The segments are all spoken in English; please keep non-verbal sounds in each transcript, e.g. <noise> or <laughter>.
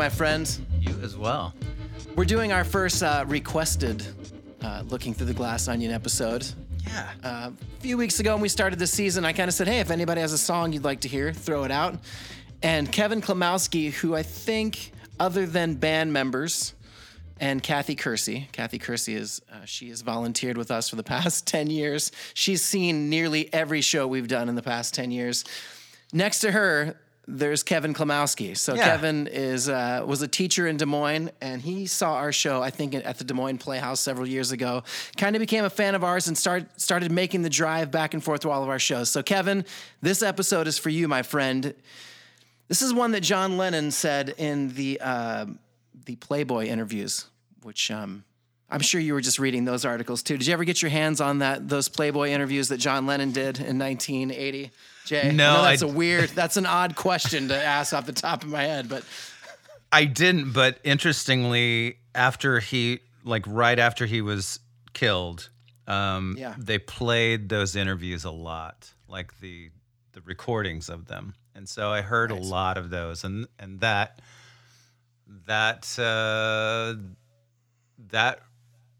be with you, my friend. You as well. We're doing our first uh, requested uh, Looking Through the Glass Onion episode. Yeah. Uh, a few weeks ago when we started this season, I kind of said, hey, if anybody has a song you'd like to hear, throw it out. And Kevin Klimowski, who I think, other than band members, and Kathy Kersey. Kathy Kersey is uh, she has volunteered with us for the <laughs> past 10 years. She's seen nearly every show we've done in the past 10 years. Next to her, there's Kevin Klimowski. So Yeah. Kevin is uh, was a teacher in Des Moines, and he saw our show I think at the Des Moines Playhouse several years ago. Kind of became a fan of ours and start, started making the drive back and forth to all of our shows. So Kevin, this episode is for you, my friend. This is one that John Lennon said in the uh, the Playboy interviews, which um, I'm sure you were just reading those articles too. Did you ever get your hands on that those Playboy interviews that John Lennon did in 1980? Jay, No, that's I- a weird, that's an odd question to ask off the top of my head, but I didn't, but interestingly, after he, like right after he was killed, um, Yeah. they played those interviews a lot, like the the recordings of them, and so I heard a lot of those, and and that that uh, that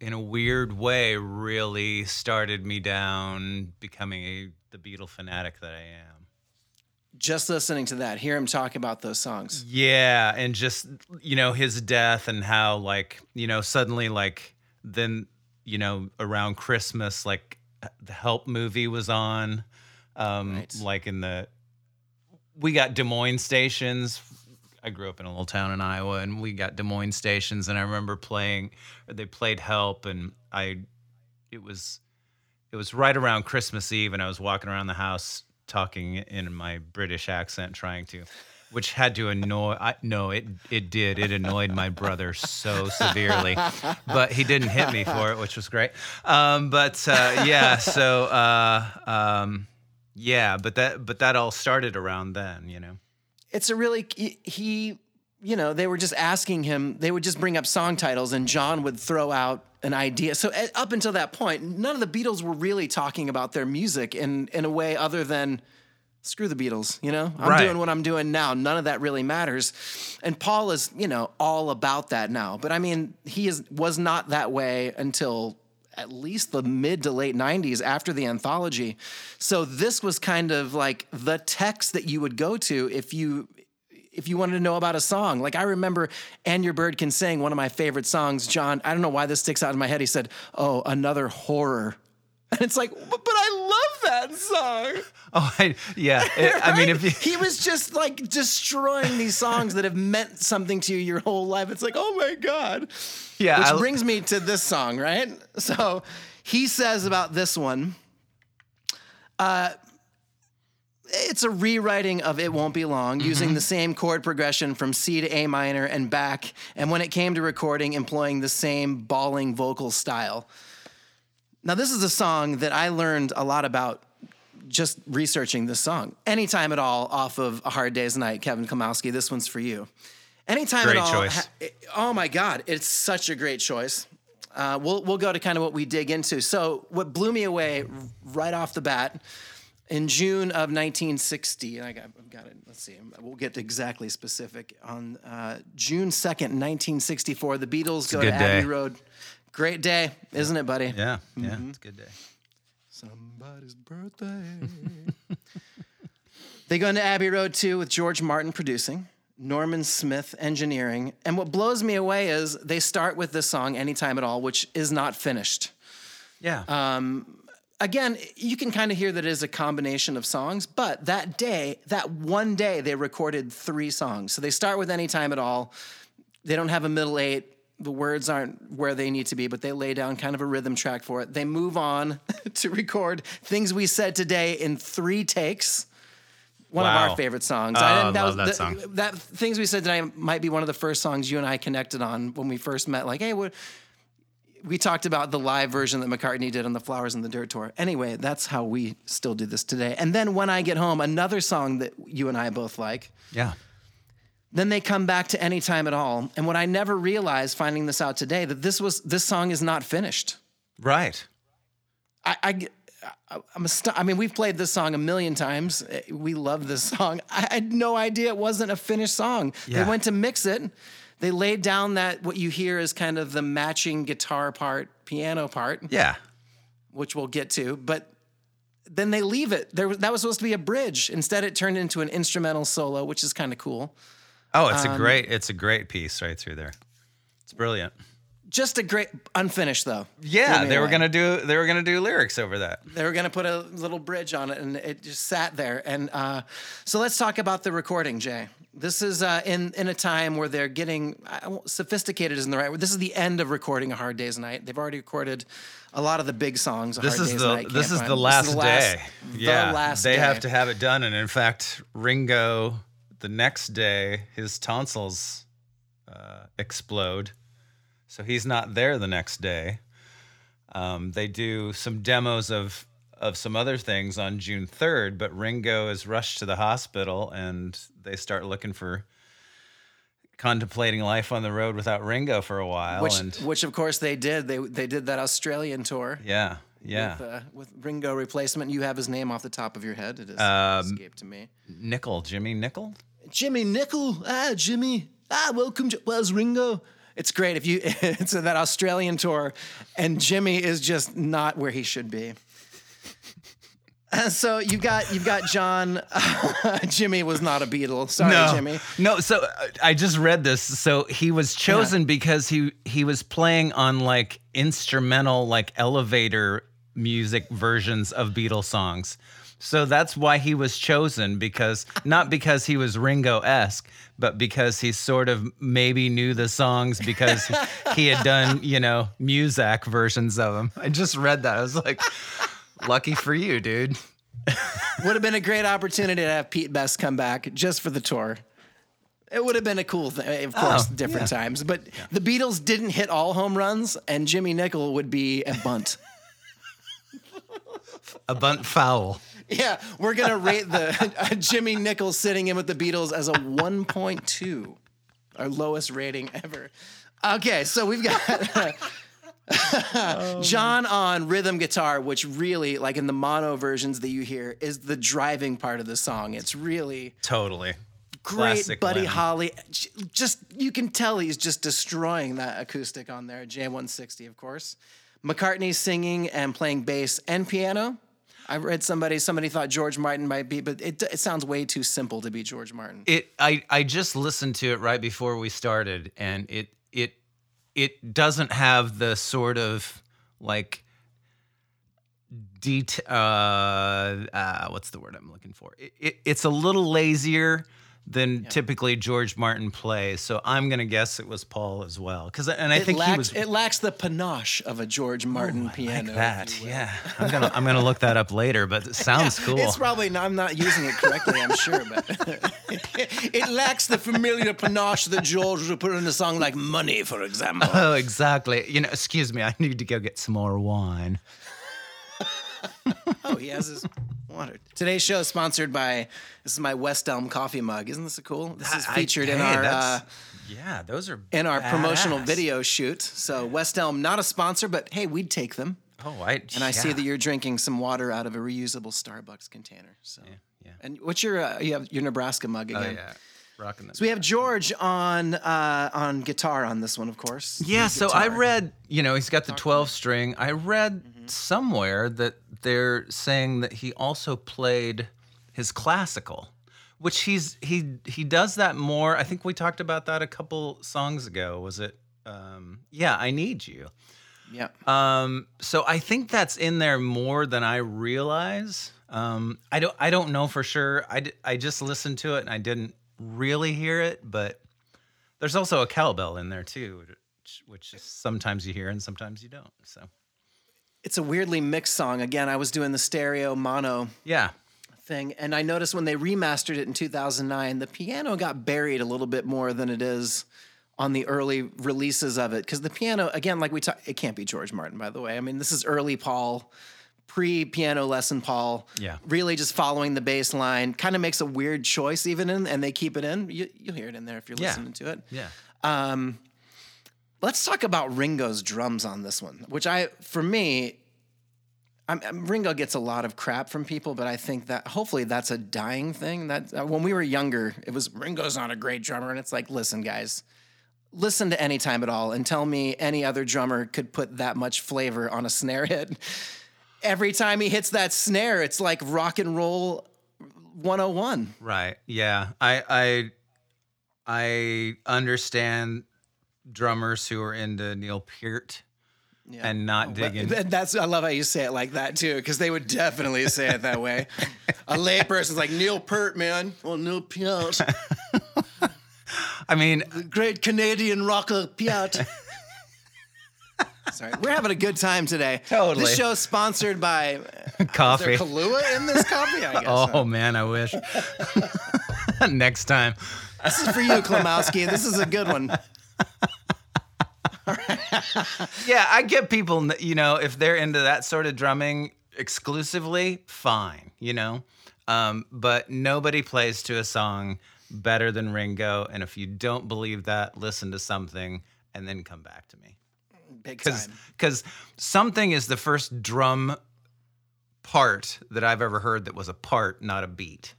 in a weird way really started me down becoming a the Beatle fanatic that I am. just listening to that, hear him talk about those songs. Yeah, and just you know his death and how like you know suddenly like then you know around Christmas like the Help movie was on, um, Right. like in the we got Des Moines stations. I grew up in a little town in Iowa, and we got Des Moines stations, and I remember playing. They played Help, and I it was it was right around Christmas Eve, and I was walking around the house talking in my British accent, trying to, which had to annoy. I, no, it it did. It annoyed my brother so severely, but he didn't hit me for it, which was great. Um, but uh, yeah, so uh, um, yeah, but that but that all started around then, you know. It's a really he- you know, they were just asking him. They would just bring up song titles, and John would throw out an idea. So uh, up until that point, none of the Beatles were really talking about their music in in a way other than screw the Beatles. You know, I'm Right. doing what I'm doing now. None of that really matters. And Paul is, you know, all about that now. But I mean, he is was not that way until at least the mid to late 90s after the anthology. So this was kind of like the text that you would go to if you if you wanted to know about a song. Like I remember And Your Bird Can Sing, one of my favorite songs. John, I don't know why this sticks out in my head. He said, "Oh, another horror." <laughs> And it's like, but, but I love that song. <laughs> Oh, I, yeah. <laughs> It- I mean, if you, he was just like destroying these songs that have meant something to you your whole life. It's like, oh my god. Yeah, Which I- brings me to this song, right? So he says about this one, uh, it's a rewriting of It Won't Be Long Mm-hmm. using the same chord progression from C to A minor and back. And when it came to recording, employing the same bawling vocal style. Now, this is a song that I learned a lot about just researching this song. Anytime at all off of A Hard Day's Night, Kevin Klimowski, this one's for you. Anytime Great at all. choice. oh my God, it's such a great choice. Uh, we'll, we'll go to kind of what we dig into. So, what blew me away right off the bat in June of 1960, I got, I've got it, let's see, we'll get exactly specific. On uh, June 2nd, 1964, the Beatles go to Abbey day. Road. Great day, isn't it, buddy? yeah, yeah, Mm-hmm. it's a good day. Somebody's birthday. <laughs> they go into Abbey Road too, with George Martin producing, Norman Smith engineering. And what blows me away is they start with this song, Anytime at All, which is not finished. Yeah. Uh, Again, you can kind of hear that it is a combination of songs, but that day, that one day, they recorded three songs. So they start with Anytime at All. They don't have a middle eight. The words aren't where they need to be, but they lay down kind of a rhythm track for it. They move on <laughs> to record Things We Said Today in three takes. One of our favorite songs. Oh, I that love was that the- song. That Things We Said Today might be one of the first songs you and I connected on when we first met. Like, hey, what? We talked about the live version that McCartney did on the Flowers in the Dirt tour. Anyway, that's how we still do this today. And then when I get home, another song that you and I both like. yeah. Then they come back to any time at all. And what I never realized finding this out today that this was this song is not finished. Right. I, I I'm ast- I mean, we've played this song a million times. We love this song. <laughs> I had no idea it wasn't a finished song. Yeah. They went to mix it. They laid down that what you hear is kind of the matching guitar part, piano part, Yeah. which we'll get to, but then they leave it. There was, that was supposed to be a bridge. Instead, it turned into an instrumental solo, which is kind of cool. Oh, it's Um, a great it's a great piece right through there. It's brilliant. Just a great unfinished though. Yeah, they were gonna do they were gonna do lyrics over that. They were to put a little bridge on it, and it just sat there. And uh, so let's talk about the recording, Jay. This is uh, in in a time where they're getting sophisticated, isn't the right word. This is the end of recording a Hard Day's Night. They've already recorded a lot of the big songs. A This Hard is Day's the Night this can't is the last day. the yeah, last they day. have to have it done, and in fact, Ringo the next day his tonsils uh, explode, so he's not there the next day. Um, they do some demos of of some other things on June third, but Ringo is rushed to the hospital, and they start looking for contemplating life on the road without Ringo for a while. which and which of course they did. They they did that Australian tour. yeah, yeah. With, uh, with Ringo replacement, you have his name off the top of your head. It has Um, escaped to me. Nicol, Jimmy Nicol. Jimmy Nicol. Ah, Jimmy. Ah, welcome. To, where's Ringo? It's great if you. <laughs> It's that Australian tour, and Jimmy is just not where he should be. So you've got you've got John. <laughs> Jimmy was not a Beatle. Sorry, no, Jimmy. No, so uh, I just read this. So he was chosen because he he was playing on like instrumental, like elevator music versions of Beatles songs. So that's why he was chosen because not because he was Ringo esque, but because he sort of maybe knew the songs because he had done you know Muzak versions of them. I just read that. I was like, lucky for you, dude. Would have been a great opportunity to have Pete Best come back just for the tour. It would have been a cool thing, eh, of course, Oh, different yeah. times. But the Beatles didn't hit all home runs, and Jimmy Nicol would be a bunt. A bunt foul. Yeah, we're gonna rate the <laughs> uh, Jimmy Nichols sitting in with the Beatles as a 1.2, our lowest rating ever. Okay, so we've got <laughs> John on rhythm guitar, which really, like in the mono versions that you hear, is the driving part of the song. It's really Totally. great, Classic Buddy Lennon. Holly. Just you can tell he's just destroying that acoustic on there. J160, of course. McCartney singing and playing bass and piano. I read somebody somebody thought George Martin might be, but it it sounds way too simple to be George Martin. It I I just listened to it right before we started and it it it doesn't have the sort of like det uh, uh what's the word I'm looking for? It, it, it's a little lazier than typically George Martin plays. So I'm going to guess it was Paul as well cuz and I It think lacks he was it lacks the panache of a George oh, Martin piano. like that. Yeah. I'm going to I'm going to look that up later, but it <laughs> sounds cool. It's probably not, I'm not using it correctly, I'm sure, but <laughs> it lacks the familiar panache that George would put in a song like "Money," for example. Oh, exactly. You know, excuse me, I need to go get some more wine. <laughs> Oh, he has his water. Today's show is sponsored by this is my West Elm coffee mug. Isn't this a cool? This is I- featured in hey, our uh, that's- yeah, those are in our promotional badass. video shoot. So West Elm, not a sponsor, but hey, we'd take them. Oh, I And I see yeah. that you're drinking some water out of a reusable Starbucks container. So, yeah. and what's your uh, you have your Nebraska mug again? Oh again? yeah, rocking that. So we have George on uh, on guitar on this one, of course. yeah, so I guitar. read, you know, he's got the 12 string. I read somewhere that they're saying that he also played his classical, which he's he he does that more. I think we talked about that a couple songs ago. Was it um yeah, I need you. Yeah. Um, so I think that's in there more than I realize. Um, I don't I don't know for sure. I, d- I just listened to it and I didn't really hear it, but there's also a cowbell in there too, which, which sometimes you hear and sometimes you don't. So It's a weirdly mixed song. Again, I was doing the stereo mono yeah, thing, and I noticed when they remastered it in 2009, the piano got buried a little bit more than it is on the early releases of it. Because the piano, again, like we talked, it can't be George Martin, by the way. I mean, this is early Paul, pre piano lesson Paul. Yeah. Really just following the bass line. Kind of makes a weird choice, even in, and they keep it in. You, you'll hear it in there if you're Yeah. listening to it. yeah. Um, let's talk about Ringo's drums on this one, which I, for me, I'm, Ringo gets a lot of crap from people, but I think that hopefully that's a dying thing. That uh, when we were younger, it was Ringo's not a great drummer, and it's like, listen, guys, listen to any time at all, and tell me any other drummer could put that much flavor on a snare hit. <laughs> Every time he hits that snare, it's like rock and roll 101. Right. Yeah. I I I understand drummers who are into Neil Peart Yeah. and not oh, digging. Th- That's I love how you say it like that too, because they would definitely say it that way. A layperson's like Neil Peart, man. Well, Neil Peart, <laughs> I mean, great Canadian rocker Peart. Sorry, we're having a good time today. Totally. This show's sponsored by. Uh, is coffee. there Kahlua in this coffee? I guess. <laughs> Oh man, I wish. <laughs> Next time. This is for you, Klimowski. This is a good one. <laughs> Yeah, I get people, you know, if they're into that sort of drumming exclusively, fine, you know. Um, but nobody plays to a song better than Ringo. And if you don't believe that, listen to something and then come back to me. Big Because time. because something is the first drum part that I've ever heard that was a part, not a beat.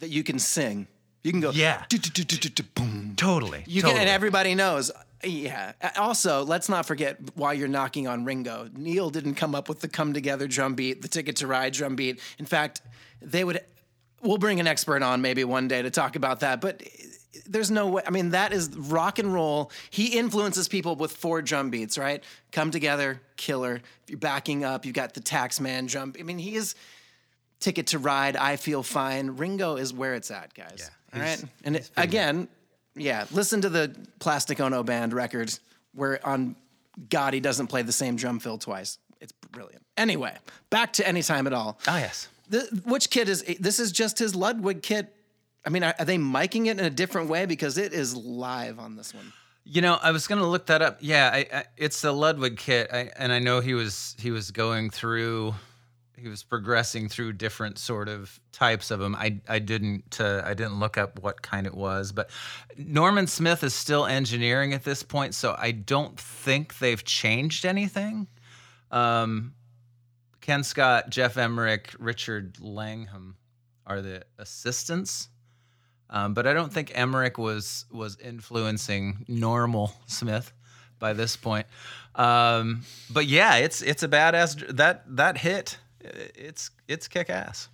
That you can sing. You can go. Yeah. "Do-do-do-do-do-boom." Totally. You totally. can, and everybody knows. Yeah. Also, let's not forget why you're knocking on Ringo, Neil didn't come up with the "Come Together" drum beat, the "Ticket to Ride" drum beat. In fact, they would. We'll bring an expert on maybe one day to talk about that, but. Eh, there's no way. I mean, that is rock and roll. He influences people with four drum beats, right? Come together, killer. If you're backing up, you've got the Taxman drum. I mean, he is Ticket to Ride, I Feel Fine. Ringo is where it's at, guys. All right. And it, again, yeah, listen to the Plastic Ono Band record where on God he doesn't play the same drum fill twice. It's brilliant. Anyway, back to Anytime at All. Oh, yes. The, which kit is this? Is just his Ludwig kit? I mean, are, are they miking it in a different way because it is live on this one? You know, I was gonna look that up. Yeah, I, I, it's the Ludwig kit, I, and I know he was he was going through, he was progressing through different sort of types of them. I I didn't uh, I didn't look up what kind it was, but Norman Smith is still engineering at this point, so I don't think they've changed anything. Um, Ken Scott, Geoff Emerick, Richard Langham are the assistants. Um, but I don't think Emerick was was influencing Norman Smith by this point. Um, but yeah, it's it's a badass that that hit. It's it's kick ass.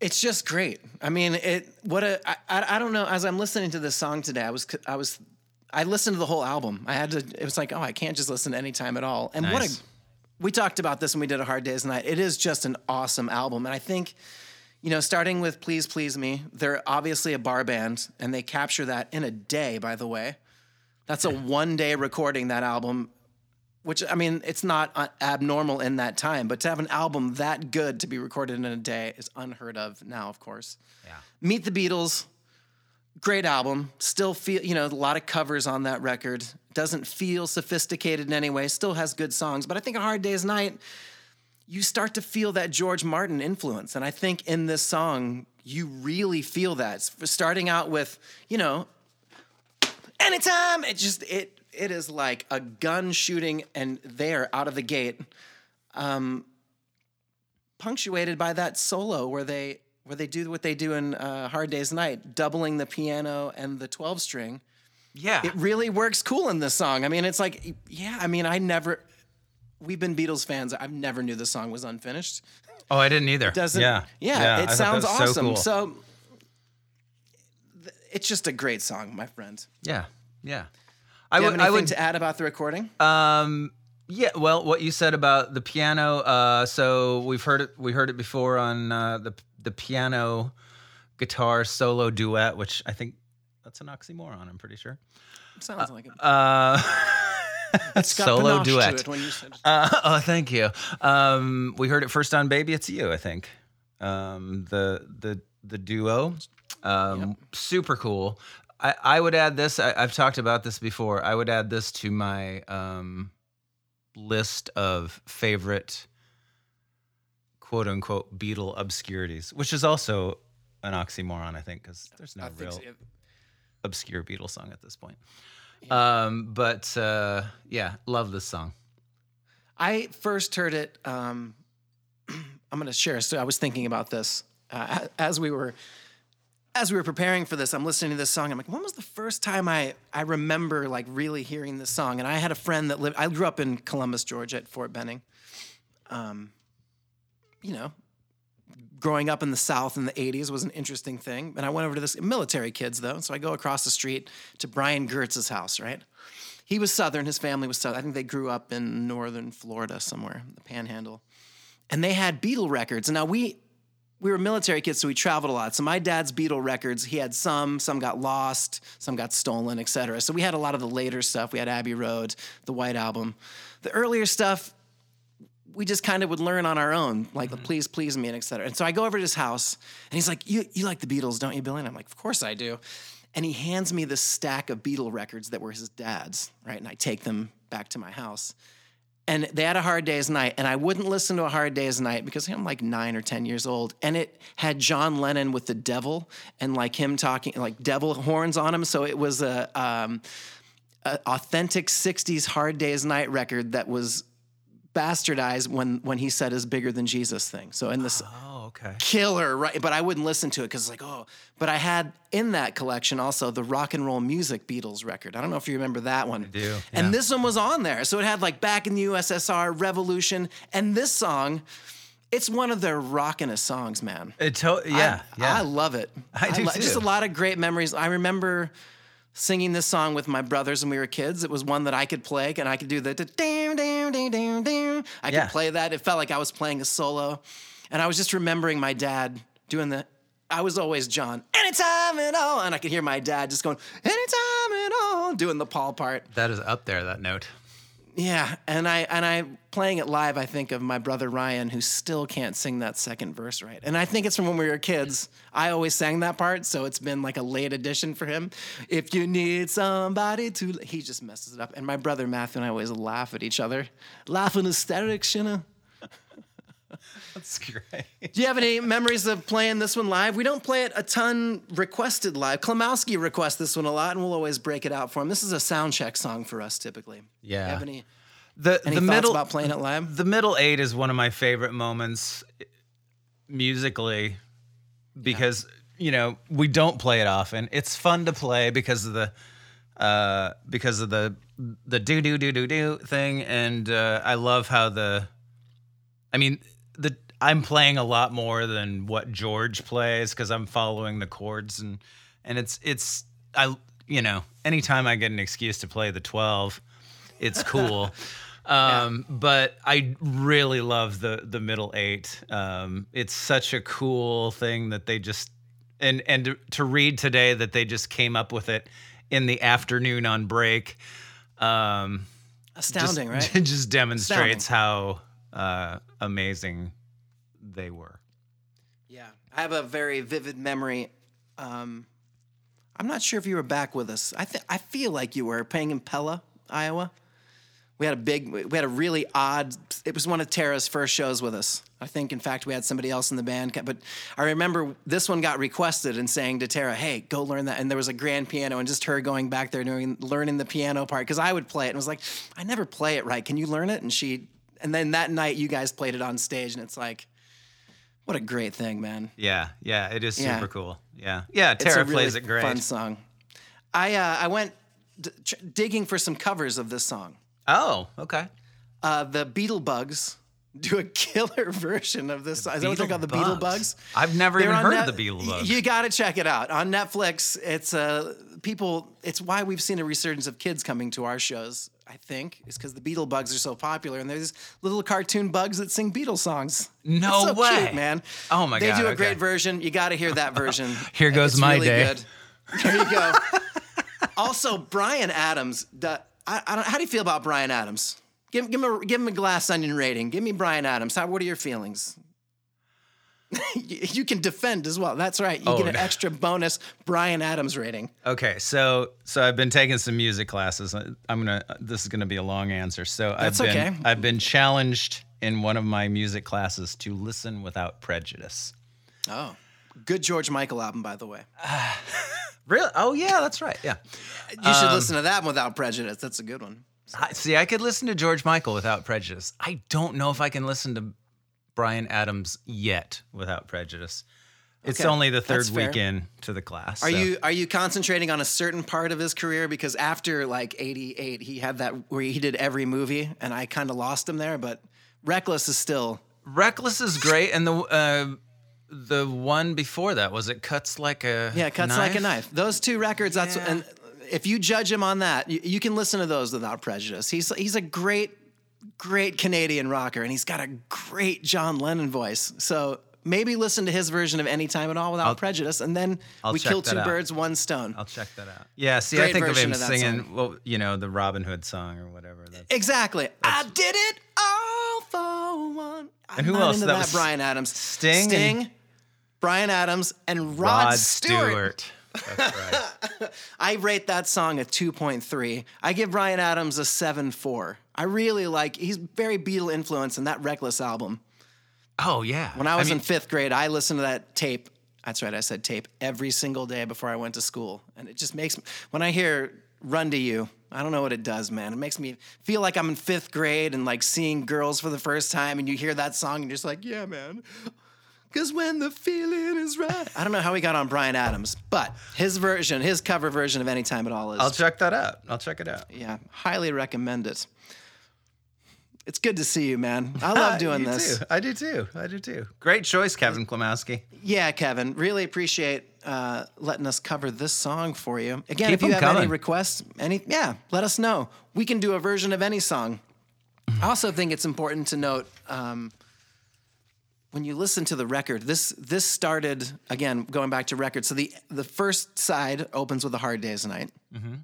It's just great. I mean, it. What a. I, I, don't know. As I'm listening to this song today, I was. I was. I listened to the whole album. I had to. It was like, oh, I can't just listen anytime at all. And what a. We talked about this when we did a Hard Days Night. It is just an awesome album, and I think, you know, starting with "Please Please Me," they're obviously a bar band, and they capture that in a day. By the way, that's a one day recording that album which I mean, it's not uh, abnormal in that time, but to have an album that good to be recorded in a day is unheard of now, of course. Yeah. Meet the Beatles, great album. Still feel, you know, a lot of covers on that record. Doesn't feel sophisticated in any way. Still has good songs, but I think a Hard Day's Night, you start to feel that George Martin influence, and I think in this song you really feel that. Starting out with, you know, anytime it just it it is like a gun shooting and there out of the gate um punctuated by that solo where they where they do what they do in uh, hard days night doubling the piano and the 12 string Yeah. it really works cool in this song i mean it's like yeah i mean i never we've been beatles fans i've never knew the song was unfinished oh, I didn't either. doesn't Yeah. yeah, I it thought that sounds was awesome cool. so it's just a great song my friend yeah. Yeah. I would. have I would. to add about the recording Um, yeah, well, what you said about the piano. Uh, so we've heard it. We heard it before on uh, the the piano guitar solo duet, which I think that's an oxymoron. I'm pretty sure. sounds like it Uh, <laughs> It's got solo duet. it when you said it. Uh, <laughs> oh, thank you. Um, we heard it first on "Baby It's You." I think um, the the the duo, um, super cool. I, I would add this. I, I've talked about this before. I would add this to my um, list of favorite quote unquote Beatle obscurities, which is also an oxymoron, I think, because there's no I real so. obscure Beatles song at this point. Um, but uh, yeah, love this song. I first heard it um, <clears throat> I'm going to share. So I was thinking about this uh, as we were as we were preparing for this. I'm listening to this song. I'm like, when was the first time I I remember like really hearing this song? And I had a friend that lived. I grew up in Columbus, Georgia, at Fort Benning. Um, you know, growing up in the South in the 80s was an interesting thing. And I went over to this military kids though, so I go across the street to Brian Gertz's house. Right, he was Southern. His family was Southern. I think they grew up in northern Florida somewhere, the Panhandle and they had Beatle records. And now we we were military kids, so we traveled a lot. So my dad's Beatle records, he had some, some got lost, some got stolen, etc. So we had a lot of the later stuff. We had Abbey Road, the White Album. The earlier stuff, we just kind of would learn on our own, like mm-hmm. please, please me, and etc. And so I go over to his house, and he's like, you, you like the Beatles, don't you, Billy? And I'm like, of course I do. And he hands me this stack of Beatle records that were his dad's, right? And I take them back to my house and they had a hard day's night and i wouldn't listen to a hard day's night because i'm like nine or ten years old and it had john lennon with the devil and like him talking like devil horns on him. So it was a, um, a authentic 60s hard day's night record that was bastardized when when he said his bigger than jesus thing so in this oh okay. Killer, right? But I wouldn't listen to it because it's like, oh. But I had in that collection also the rock and roll music Beatles record. I don't know if you remember that one. I do. Yeah. And this one was on there. So it had like Back in the USSR, Revolution, and this song. It's one of their rockinest songs, man. It to- yeah, I, yeah. I love it. I do lo- too. Just a lot of great memories. I remember singing this song with my brothers when we were kids. It was one that I could play, and I could do the down, down, down, down, down. I could Yeah. play that. It felt like I was playing a solo. And I was just remembering my dad doing the, I was always John, anytime at all. And I could hear my dad just going, anytime at all, doing the Paul part. That is up there. That note. Yeah, and I and I playing it live. I think of my brother Ryan, who still can't sing that second verse right. And I think it's from when we were kids. Mm. I always sang that part, so it's been like a late addition for him. If you need somebody to, he just messes it up. And my brother Matthew and I always laugh at each other, laughing hysterics, you know. <laughs> That's great. Do you have any memories of playing this one live? We don't play it a ton requested live. Klimowski requests this one a lot, and we'll always break it out for him. This is a sound check song for us typically. Yeah. You have any The any the middle about playing it live? the middle eight is one of my favorite moments musically because you know we don't play it often. It's fun to play because of the uh, because of the the do do do do do thing, and uh, I love how the I mean the I'm playing a lot more than what George plays because I'm following the chords and and it's it's I you know anytime I get an excuse to play the twelve, it's cool. <laughs> Um, but I really love the the middle eight. Um, it's such a cool thing that they just and and to, to read today that they just came up with it in the afternoon on break. Um, Astounding, just, right? It <laughs> just demonstrates how uh, amazing they were. Yeah, I have a very vivid memory. Um, I'm not sure if you were back with us. I th- I feel like you were playing in Pella, Iowa. We had a big, we had a really odd. It was one of Tara's first shows with us. I think, in fact, we had somebody else in the band. But I remember this one got requested and saying to Tara, "Hey, go learn that." And there was a grand piano, and just her going back there doing learning the piano part because I would play it and was like, "I never play it right. Can you learn it?" And she, and then that night you guys played it on stage, and it's like, what a great thing, man. Yeah, yeah, it is super Yeah. cool. Yeah, yeah. Tara really plays it great. Fun song. I uh, I went d- ch- digging for some covers of this song. Oh, okay. Uh, the Beetle Bugs do a killer <laughs> version of this. song. Is that what they're called? The Beetle Bugs. I've never They're even heard Net- of the Beetle Bugs. You got to check it out on Netflix. It's uh, people. It's why we've seen a resurgence of kids coming to our shows. I think it's because the Beetle Bugs are so popular, and there's little cartoon bugs that sing Beatles songs. No so way. cute, man. Oh my they God, they do a okay. great version. You got to hear that <laughs> version. Here goes my really day. Good. There you go. <laughs> also, Bryan Adams. the- I, I don't, how do you feel about Bryan Adams? Give, give him a give him a glass onion rating. Give me Bryan Adams. How? What are your feelings? <laughs> you, can defend as well. That's right. You Oh, get an extra bonus Bryan Adams rating. Okay, so so I've been taking some music classes. I'm gonna. This is gonna be a long answer. So That's I've been okay. I've been challenged in one of my music classes to listen without prejudice. Oh, good George Michael album, by the way. <sighs> Really? Oh yeah, that's right. Yeah. You should um, listen to that without prejudice. That's a good one. I, see, I could listen to George Michael without prejudice. I don't know if I can listen to Bryan Adams yet without prejudice. It's Okay, only the third that's fair. week in to the class. Are so- you are you concentrating on a certain part of his career? Because after like '88, he had that where he did every movie, and I kind of lost him there. But Reckless is still Reckless is great, and the uh, the one before that was it cuts like a yeah, cuts like a knife. Those two records. That's Yeah. and if you judge him on that, you, you can listen to those without prejudice. He's he's a great great Canadian rocker, and he's got a great John Lennon voice. So. Maybe listen to his version of Any Time at All without prejudice, and then I'll we kill two out. birds, one stone. I'll check that out. Yeah, see, Great I think of him of singing, song. well, you know, the Robin Hood song or whatever. That's, Exactly. I did it all for one. I'm And who else? That that, Bryan Adams, Sting Sting, Bryan Adams, and Rod, Rod Stewart. Stewart. That's right. <laughs> I rate that song a 2.3. I give Bryan Adams a 7.4. I really like. He's very Beatle influence in that Reckless album. Oh yeah. When I was mean, in fifth grade, I listened to that tape. That's right, I said tape every single day before I went to school, and it just makes me. When I hear "Run to You," I don't know what it does, man. It makes me feel like I'm in fifth grade and like seeing girls for the first time, and you hear that song, and you're just like, "Yeah, man." Cause when the feeling is right. I don't know how he got on Bryan Adams, but his version, his cover version of "Any Time at All" is I'll check that out. I'll check it out. yeah, highly recommend it. It's good to see you, man. I love <laughs> doing You this. too. I do too. I do too. Great choice, Kevin Klimowski. Yeah, Kevin, really appreciate uh, letting us cover this song for you. Again, Keep if you have any requests, any yeah, let us know. We can do a version of any song. I also think it's important to note um, when you listen to the record. This this started again going back to record. So the the first side opens with a hard day's night. Mm-hmm.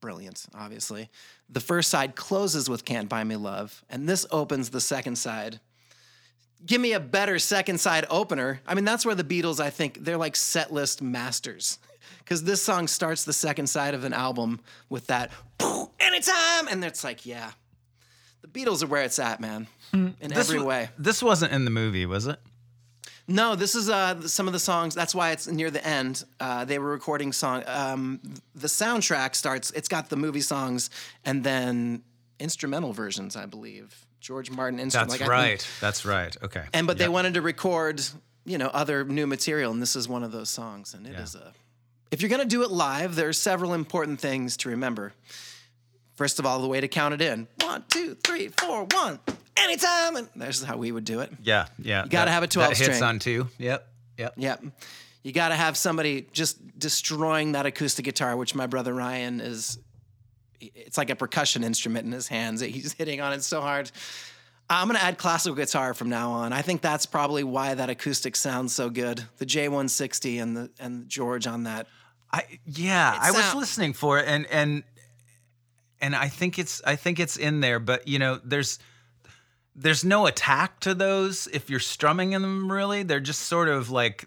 Brilliant, obviously. The first side closes with "Can't Buy Me Love," and this opens the second side give me a better second side opener. I mean, that's where the Beatles, I think, they're like set list masters. <laughs> Because this song starts the second side of an album with that <laughs> anytime. And it's like, yeah, the Beatles are where it's at, man, in every wa- way. This wasn't in the movie, was it? No, this is uh, some of the songs. That's why it's near the end. Uh, they were recording song. Um, the soundtrack starts. It's got the movie songs and then instrumental versions, I believe. George Martin instrument. That's like, right. That's right. Okay. And but they wanted to record, you know, other new material, and this is one of those songs. And it is a. If you're gonna do it live, there are several important things to remember. First of all, the way to count it in: one, two, three, four, one. Anytime, and there's how we would do it. Yeah, yeah. You gotta have a 12 that hits string. on two. Yep. Yep. Yep. You got to have somebody just destroying that acoustic guitar, which my brother Ryan is. It's like a percussion instrument in his hands. He's hitting on it so hard. I'm going to add classical guitar from now on. I think that's probably why that acoustic sounds so good. The J160 and the and George on that. I yeah, I was listening for it and and and I think it's I think it's in there, but you know, there's there's no attack to those if you're strumming in them really. They're just sort of like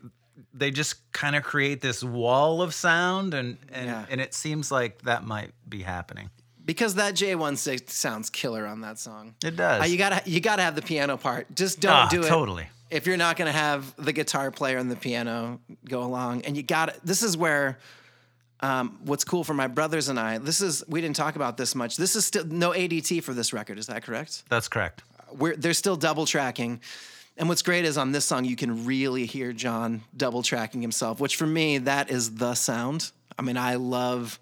they just kind of create this wall of sound and and Yeah. and it seems like that might be happening. Because that J16 sounds killer on that song. It does. Uh, you gotta you gotta have the piano part. Just don't Ah, do it. totally. If you're not gonna have the guitar player and the piano go along, and you got to This is where um, what's cool for my brothers and I. This is we didn't talk about this much. This is still no ADT for this record. Is that correct? That's correct. We're they're still double tracking. And what's great is on this song you can really hear John double tracking himself, which for me that is the sound. I mean, I love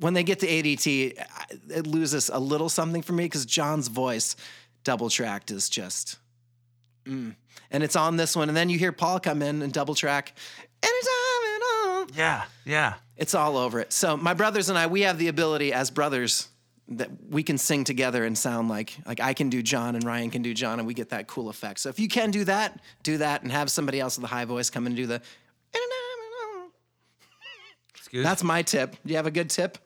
when they get to ADT, it loses a little something for me because John's voice double tracked is just, mm. and it's on this one. And then you hear Paul come in and double track. Anytime Yeah, yeah. it's all over it. So my brothers and I, we have the ability as brothers that we can sing together and sound like like I can do John and Ryan can do John, and we get that cool effect. So if you can do that, do that, and have somebody else with a high voice come and do the. Excuse That's my tip. Do you have a good tip?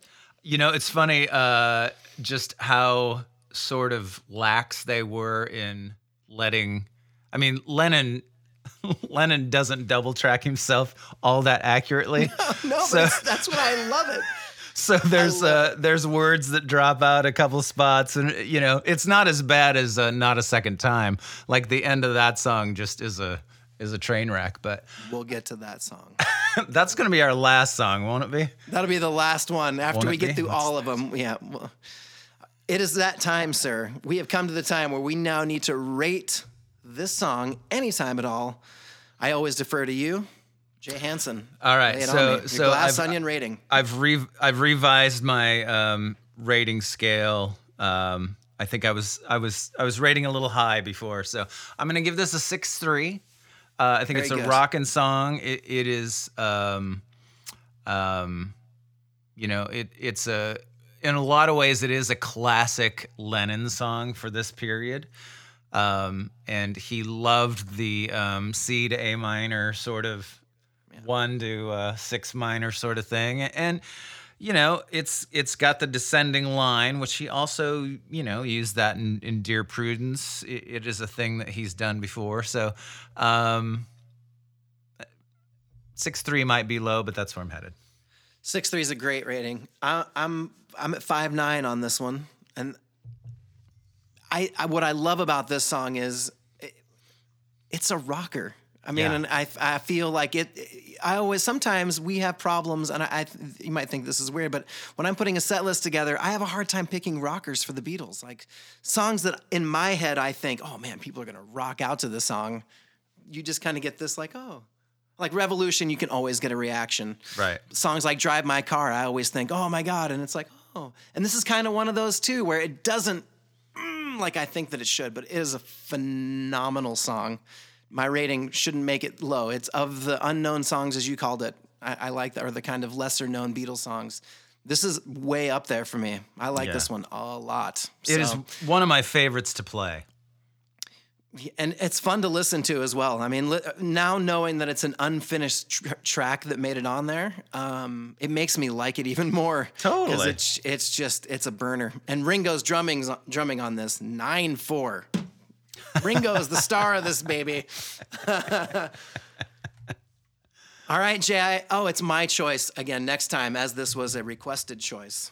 You know, it's funny uh, just how sort of lax they were in letting. I mean, Lennon. <laughs> Lennon doesn't double track himself all that accurately. <laughs> No, So- but that's what I love it. <laughs> So there's uh, there's words that drop out a couple spots, and you know it's not as bad as uh, not a second time. Like the end of that song just is a is a train wreck. But We'll get to that song. that's gonna be our last song, won't it be? That'll be the last one after Won't we get be? through What's all of them. Yeah. well, It is that time, sir. We have come to the time where we now need to rate this song anytime at all. I always defer to you, Jay Hansen. All right, so- so glass I've- onion rating. I've re- I've revised my um, rating scale. Um, I think I was I was I was rating a little high before, so I'm gonna give this a six three. Uh, I think Very it's a good. rockin' song. It, it is, um, um, you know, it it's a in a lot of ways it is a classic Lennon song for this period. Um, and he loved the um, C to A minor sort of one to uh, six minor sort of thing, and you know it's it's got the descending line, which he also you know used that in, in Dear Prudence. It, it is a thing that he's done before, so um, six three might be low, but that's where I'm headed. Six three is a great rating. I, I'm I'm at five nine on this one, and I, I what I love about this song is it, it's a rocker. I mean, Yeah. and I I feel like it. I always sometimes we have problems, and I, I you might think this is weird, but when I'm putting a set list together, I have a hard time picking rockers for the Beatles. Like songs that in my head I think, oh man, people are gonna rock out to this song. You just kind of get this like, oh, like Revolution, you can always get a reaction Right. songs like Drive My Car, I always think, oh my God. And it's like, oh. And this is kind of one of those too, where it doesn't mm, like I think that it should, but it is a phenomenal song. My rating shouldn't make it low. It's of the unknown songs, as you called it. I, I like that, or the kind of lesser known Beatles songs. This is way up there for me. I like Yeah. this one a lot. It is So- one of my favorites to play. And it's fun to listen to as well. I mean, li- now knowing that it's an unfinished tr- track that made it on there, um, it makes me like it even more. Totally. it's it's just it's a burner. And Ringo's drumming drumming on this nine four. Ringo is the star of this baby. <laughs> All right, Jay. I, oh, it's my choice again next time, as this was a requested choice.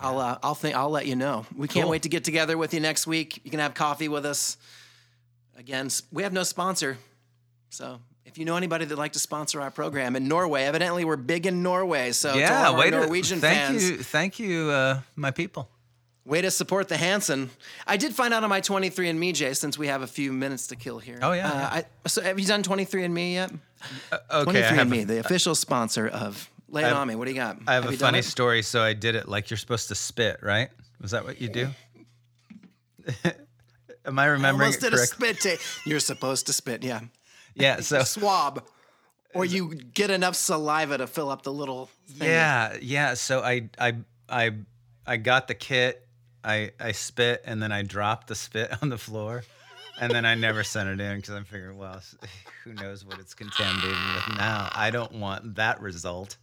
I'll uh, I'll think I'll let you know. We can't Cool. wait to get together with you next week. You can have coffee with us. Again, we have no sponsor, so if you know anybody that'd like to sponsor our program in Norway, evidently we're big in Norway. So yeah, wait. a- Norwegian thank fans, you, thank you, uh, my people. way to support the Hanson. I did find out on my 23andMe, Jay, since we have a few minutes to kill here. Oh, yeah, Uh, yeah. I, so have you done 23andMe yet? Okay, 23andMe, a, the official sponsor of. Lay it I have- on me. What do you got? I have, a funny story. So I did it like you're supposed to spit, right? Was that what you do? <laughs> Am I remembering Almost it did a spit. You're supposed to spit, yeah. <laughs> Yeah. So <laughs> Swab. Or you get enough saliva to fill up the little thing. yeah, yeah. So I I I I got the kit. I I spit and then I dropped the spit on the floor, and then I never sent it in because I'm figuring, well, who knows what it's contaminated with now? I don't want that result.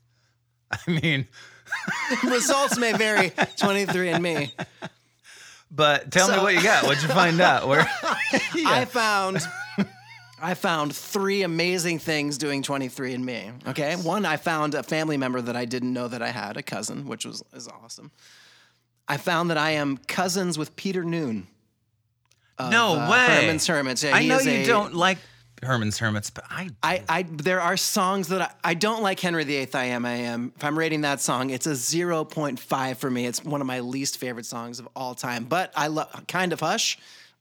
<laughs> I mean, <laughs> Results may vary. 23 and me. but tell me what you got. What'd you find out? <laughs> Where? I found I found three amazing things doing 23 and me. Okay. One, I found a family member that I didn't know that I had, a cousin, which was is awesome. I found that I am cousins with Peter Noone. of, no uh, way. Herman's Hermits. Yeah, I know you a- don't like Herman's Hermits, but I I, I there are songs that I, I don't like Henry VIII I am I am. If I'm rating that song, it's a 0.5 for me. It's one of my least favorite songs of all time. But I love kind of hush.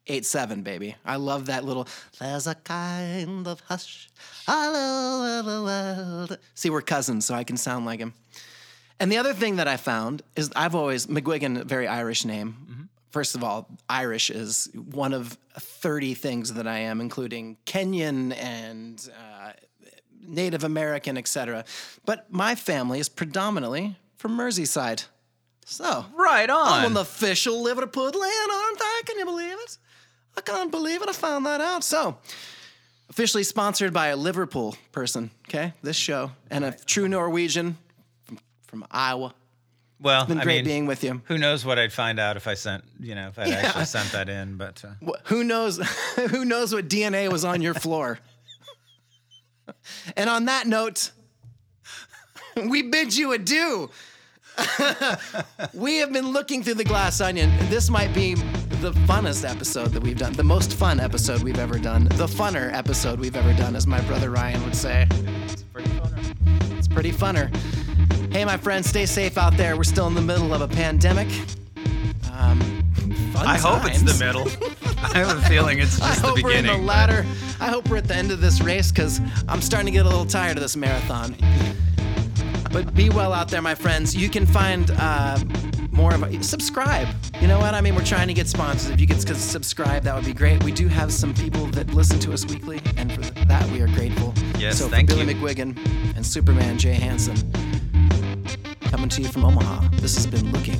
8-7, baby. I love that little There's a kind of hush all over the world. See, we're cousins, so I can sound like him. And the other thing that I found is I've always McGuigan, a very Irish name. Mm-hmm. First of all, Irish is one of 30 things that I am, including Kenyan and uh, Native American, etc. But my family is predominantly from Merseyside. So right on. I'm an official Liverpool land, aren't I? Can you believe it? I can't believe it. I found that out. So, officially sponsored by a Liverpool person, okay? This show. And a true Norwegian from, from Iowa. Well, it's Been I great mean, being with you. who knows what I'd find out if I sent, you know, if I'd actually sent that in, but uh, Wh- Who knows <laughs> who knows what DNA was on your floor? and on that note, we bid you adieu. <laughs> we have been looking through the glass onion. This might be the funnest episode that we've done, the most fun episode we've ever done, the funner episode we've ever done, as my brother Ryan would say. it's pretty funner. It's pretty funner. Hey, my friends, stay safe out there. We're still in the middle of a pandemic. Um, I hope it's the middle. <laughs> I have a feeling it's <laughs> I just the hope we're in the latter. I hope we're at the end of this race because I'm starting to get a little tired of this marathon. But be well out there, my friends. You can find uh, more of subscribe. You know what? I mean, we're trying to get sponsors. If you could subscribe, that would be great. We do have some people that listen to us weekly, and for that we are grateful. Yes, so thank for Billy you. McWiggin and Superman Jay Hansen, coming to you from Omaha. This has been looking